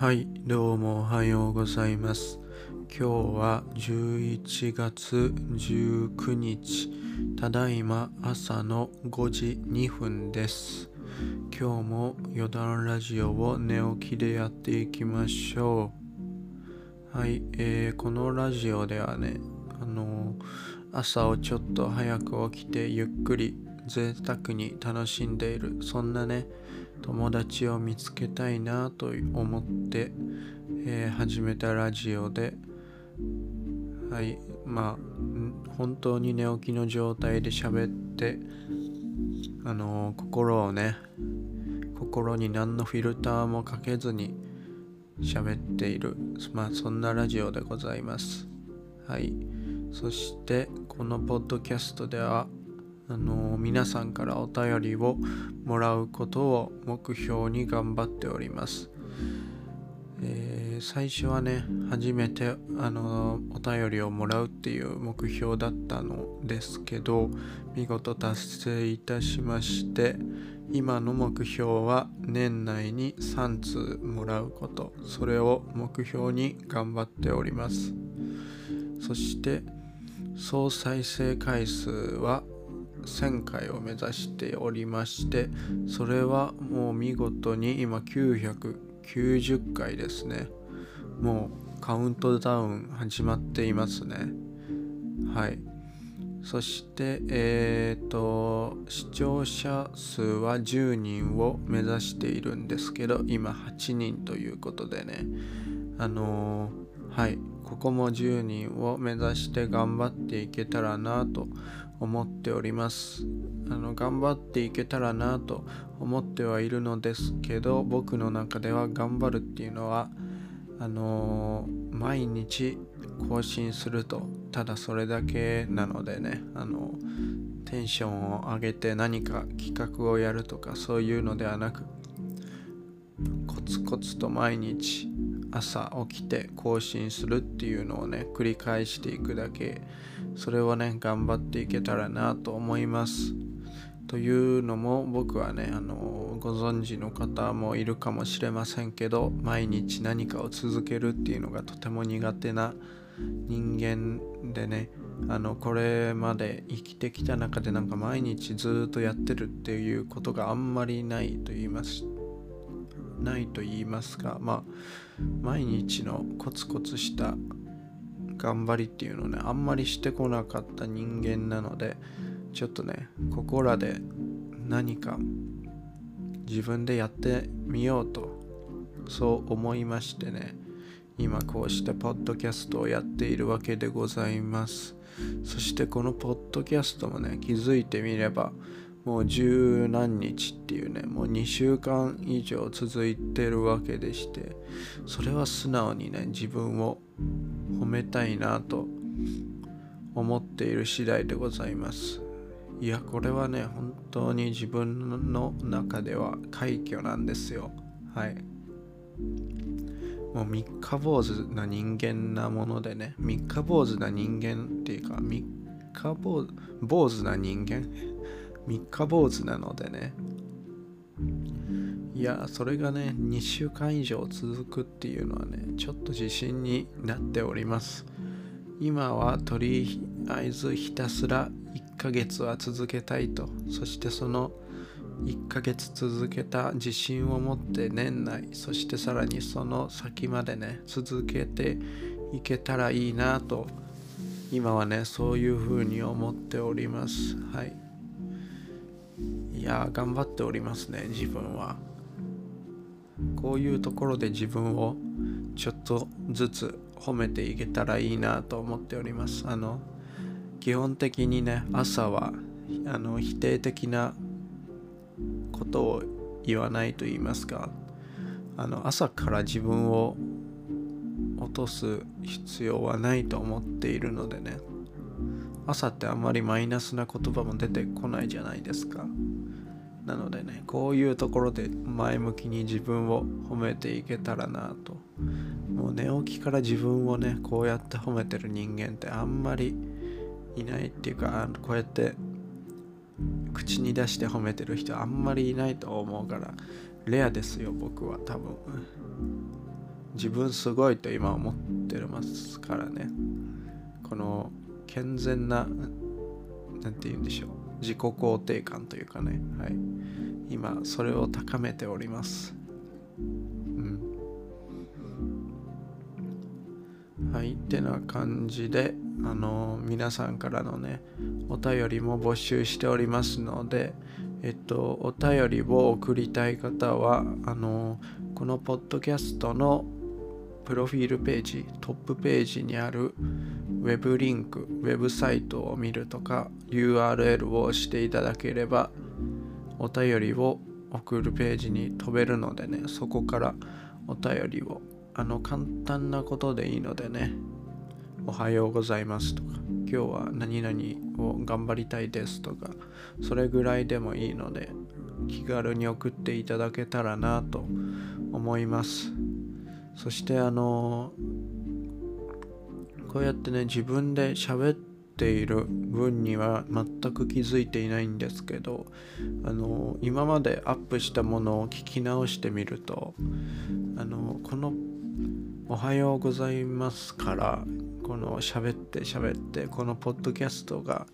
はい、どうもおはようございます。今日は11月19日、ただいま朝の5時2分です。今日も余談ラジオを寝起きでやっていきましょう。はい、えーこのラジオではね、あの朝をちょっと早く起きてゆっくり贅沢に楽しんでいる。そんなね友達を見つけたいなと思って、えー始めたラジオではいまあ本当に寝起きの状態で喋ってあのー心をね心に何のフィルターもかけずに喋っている。まあそんなラジオでございます。はい。そしてこのポッドキャストではあの皆さんからお便りをもらうことを目標に頑張っております、えー最初はね初めてあのお便りをもらうっていう目標だったのですけど見事達成いたしまして今の目標は年内に3通もらうこと。それを目標に頑張っております。そして総再生回数は1000回を目指しておりましてそれはもう見事に今990回ですね。もうカウントダウン始まっていますね。はい。そしてえっ、と視聴者数は10人を目指しているんですけど今8人ということでね。あのーはい。ここも10人を目指して頑張っていけたらなと思っております。あの頑張っていけたらなと思ってはいるのですけど僕の中では頑張るっていうのはあのー毎日更新するとただそれだけなのでねあのテンションを上げて何か企画をやるとかそういうのではなくコツコツと毎日朝起きて更新するっていうのをね繰り返していくだけ。それをね頑張っていけたらなと思います。というのも僕はねあのご存知の方もいるかもしれませんけど毎日何かを続けるっていうのがとても苦手な人間でねあのこれまで生きてきた中でなんか毎日ずっとやってるっていうことがあんまりないと言いますないと言いますかまあ毎日のコツコツした頑張りっていうのをねあんまりしてこなかった人間なのでちょっとねここらで何か自分でやってみようとそう思いましてね今こうしてポッドキャストをやっているわけでございます。そしてこのポッドキャストもね気づいてみればもう十何日っていうねもう2週間以上続いてるわけでしてそれは素直にね自分を褒めたいなと思っている次第でございます。いやこれはね本当に自分の中では快挙なんですよ。はい。もう三日坊主な人間なものでね三日坊主な人間っていうか三日坊主坊主な人間？三日坊主なのでね。いやそれがね2週間以上続くっていうのはねちょっと自信になっております。今はとりあえずひたすら1ヶ月は続けたいと。そしてその1ヶ月続けた自信を持って年内そしてさらにその先までね続けていけたらいいなと。今はねそういうふうに思っております。はい。いや頑張っておりますね自分は。こういうところで自分をちょっとずつ褒めていけたらいいなと思っております。あの基本的にね朝はあの否定的なことを言わないと言いますか。あの朝から自分を落とす必要はないと思っているのでね。朝ってあんまりマイナスな言葉も出てこないじゃないですか。なのでねこういうところで前向きに自分を褒めていけたらなと。もう寝起きから自分をねこうやって褒めてる人間ってあんまりいないっていうかこうやって口に出して褒めてる人あんまりいないと思うからレアですよ僕は多分。自分すごいと今思ってますからね。この健全な何て言うんでしょう。自己肯定感というかね。はい。今それを高めております。うん。はい。ってな感じであの皆さんからのねお便りも募集しておりますのでえっとお便りを送りたい方はあのこのポッドキャストのプロフィールページトップページにあるウェブリンクウェブサイトを見るとか URL を押していただければお便りを送るページに飛べるのでねそこからお便りをあの簡単なことでいいのでねおはようございますとか今日は何々を頑張りたいですとかそれぐらいでもいいので気軽に送っていただけたらなと思います。そしてあのこうやってね自分で喋っている分には全く気づいていないんですけどあの今までアップしたものを聞き直してみるとあのこの「おはようございます」からこの喋って喋ってこのポッドキャストが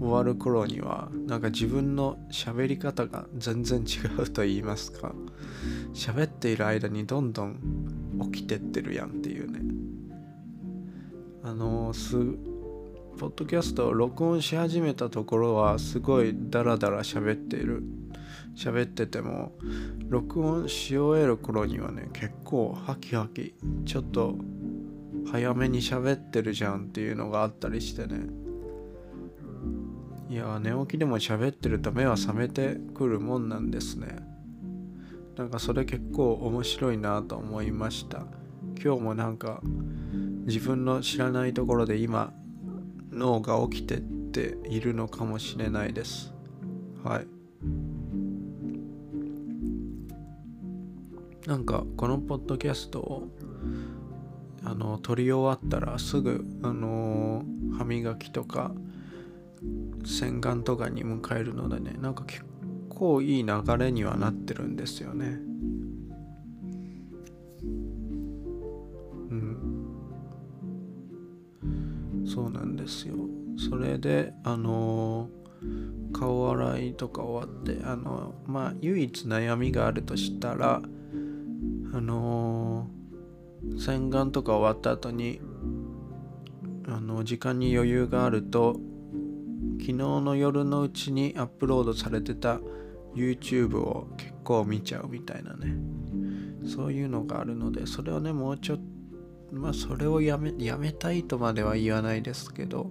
終わる頃にはなんか自分の喋り方が全然違うと言いますか喋っている間にどんどん起きてってるやんっていうね。あのすポッドキャストを録音し始めたところはすごいダラダラ喋っている。喋ってても録音し終える頃にはね結構ハキハキ。ちょっと早めに喋ってるじゃんっていうのがあったりしてね。いや寝起きでも喋ってると目は覚めてくるもんなんですね。なんかそれ結構面白いなと思いました。今日もなんか自分の知らないところで今脳が起きてっているのかもしれないです。はい。なんかこのポッドキャストをあの撮り終わったらすぐあの歯磨きとか洗顔とかに迎えるのでねなんか結構いい流れにはなってるんですよね。うん。そうなんですよ。それであの顔洗いとか終わってあのまあ唯一悩みがあるとしたらあのー洗顔とか終わった後にあの時間に余裕があると昨日の夜のうちにアップロードされてた YouTube を結構見ちゃうみたいなねそういうのがあるのでそれをねもうちょっとまあそれをやめやめたいとまでは言わないですけど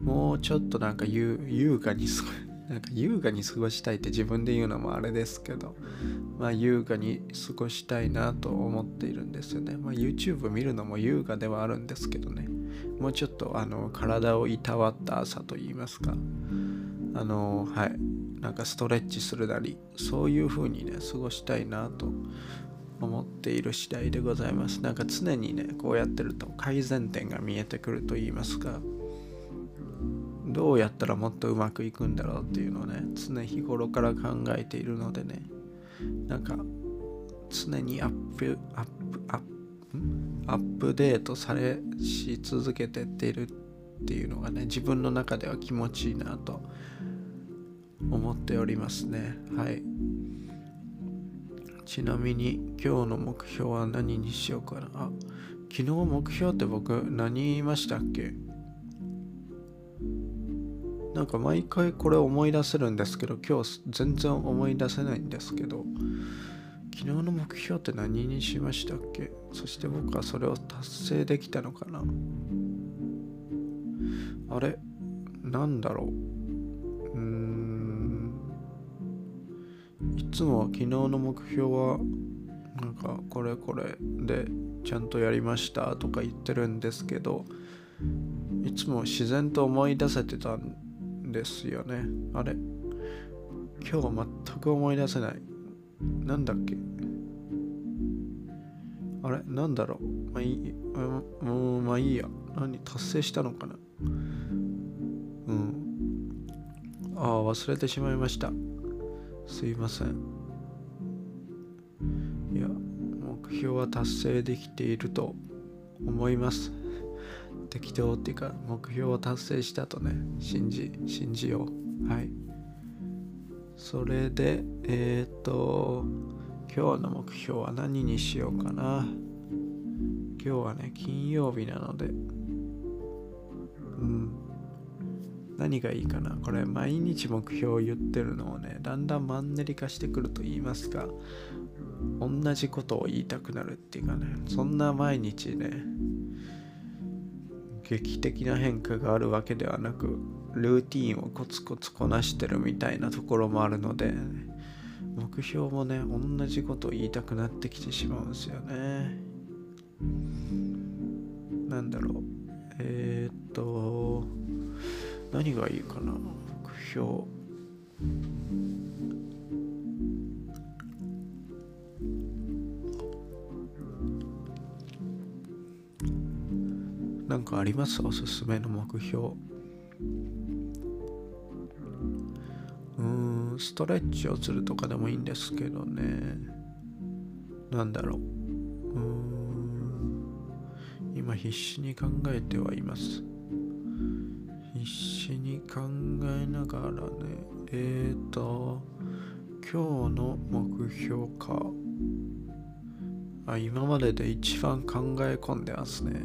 もうちょっとなんか優雅にすごなんか優雅に過ごしたいって自分で言うのもあれですけど、まあ優雅に過ごしたいなと思っているんですよね。まあ YouTube 見るのも優雅ではあるんですけどね。もうちょっとあの体をいたわった朝と言いますか。あの、はい。なんかストレッチするなり、そういう風にね、過ごしたいなと思っている次第でございます。なんか常にね、こうやってると改善点が見えてくると言いますか。どうやったらもっとうまくいくんだろうっていうのをね常日頃から考えているのでねなんか常にアップアップアップアップデートされし続けてっているっていうのがね自分の中では気持ちいいなと思っておりますね。はい。ちなみに今日の目標は何にしようかな。あ昨日目標って僕何言いましたっけ？なんか毎回これ思い出せるんですけど今日全然思い出せないんですけど昨日の目標って何にしましたっけ？そして僕はそれを達成できたのかな？あれ？なんだろう？つも昨日の目標はなんかこれこれでちゃんとやりましたとか言ってるんですけどいつも自然と思い出せてたんですよね。あれ？今日は全く思い出せない。なんだっけ？あれ？なんだろう？まあいい、もうまあいいや。何達成したのかな？うん。ああ、忘れてしまいました。すいません。いや、目標は達成できていると思います。適当っていうか目標を達成したとね信じ信じよう。はい。それでえっ、と今日の目標は何にしようかな。今日はね金曜日なので。うん。何がいいかな？これ毎日目標を言ってるのをねだんだんマンネリ化してくると言いますか同じことを言いたくなるっていうかねそんな毎日ね劇的な変化があるわけではなくルーティンをコツコツこなしてるみたいなところもあるので目標もね同じことを言いたくなってきてしまうんですよね。なんだろう。えー、っと何がいいかな？目標。なんかあります？おすすめの目標。うんストレッチをするとかでもいいんですけどね。なんだろう。うん。今必死に考えてはいます。に考えながらね。えーと今日の目標か。あ今までで一番考え込んでますね。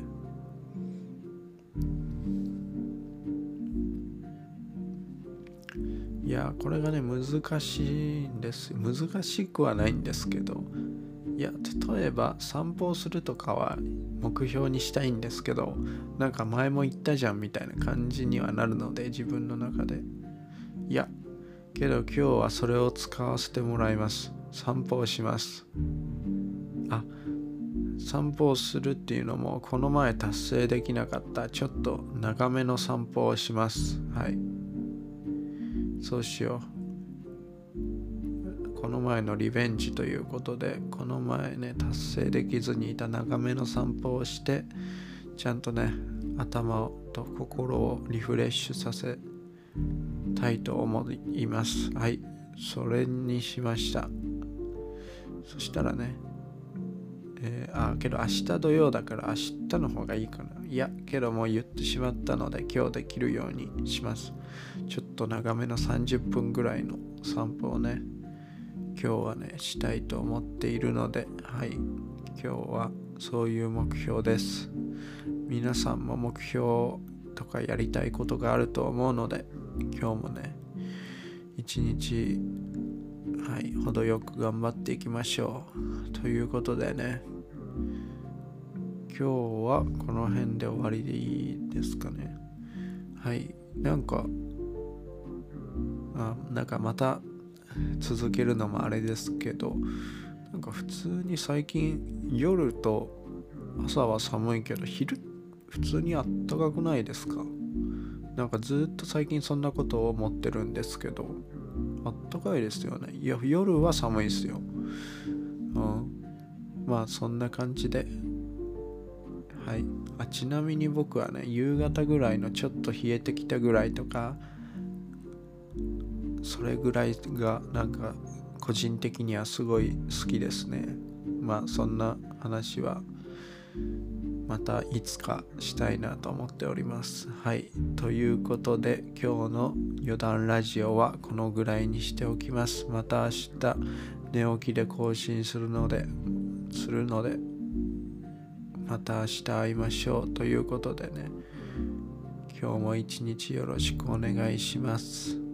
いやこれがね難しいんです。難しくはないんですけど。いや例えば散歩をするとかは目標にしたいんですけどなんか前も言ったじゃんみたいな感じにはなるので自分の中で。いやけど今日はそれを使わせてもらいます。散歩をします。あ散歩をするっていうのもこの前達成できなかったちょっと長めの散歩をします。はい。そうしよう。この前のリベンジということでこの前ね達成できずにいた長めの散歩をしてちゃんとね頭と心をリフレッシュさせたいと思います。はいそれにしました。そしたらねえー、あけど明日土曜だから明日の方がいいかな。いやけどもう言ってしまったので今日できるようにします。ちょっと長めの30分ぐらいの散歩をね今日はねしたいと思っているのではい。今日はそういう目標です。皆さんも目標とかやりたいことがあると思うので今日もね一日はい程よく頑張っていきましょう。ということでね今日はこの辺で終わりでいいですかね。はい。なんかあなんかまた続けるのもあれですけどなんか普通に最近夜と朝は寒いけど昼普通にあったかくないですか？なんかずっと最近そんなことを思ってるんですけどあったかいですよね。いや夜は寒いですよ。うん。まあそんな感じで。はい。あちなみに僕はね夕方ぐらいのちょっと冷えてきたぐらいとかそれぐらいがなんか個人的にはすごい好きですね。まあそんな話はまたいつかしたいなと思っております。はい。ということで今日の余談ラジオはこのぐらいにしておきます。また明日寝起きで更新するのでするのでまた明日会いましょう。ということでね。今日も一日よろしくお願いします。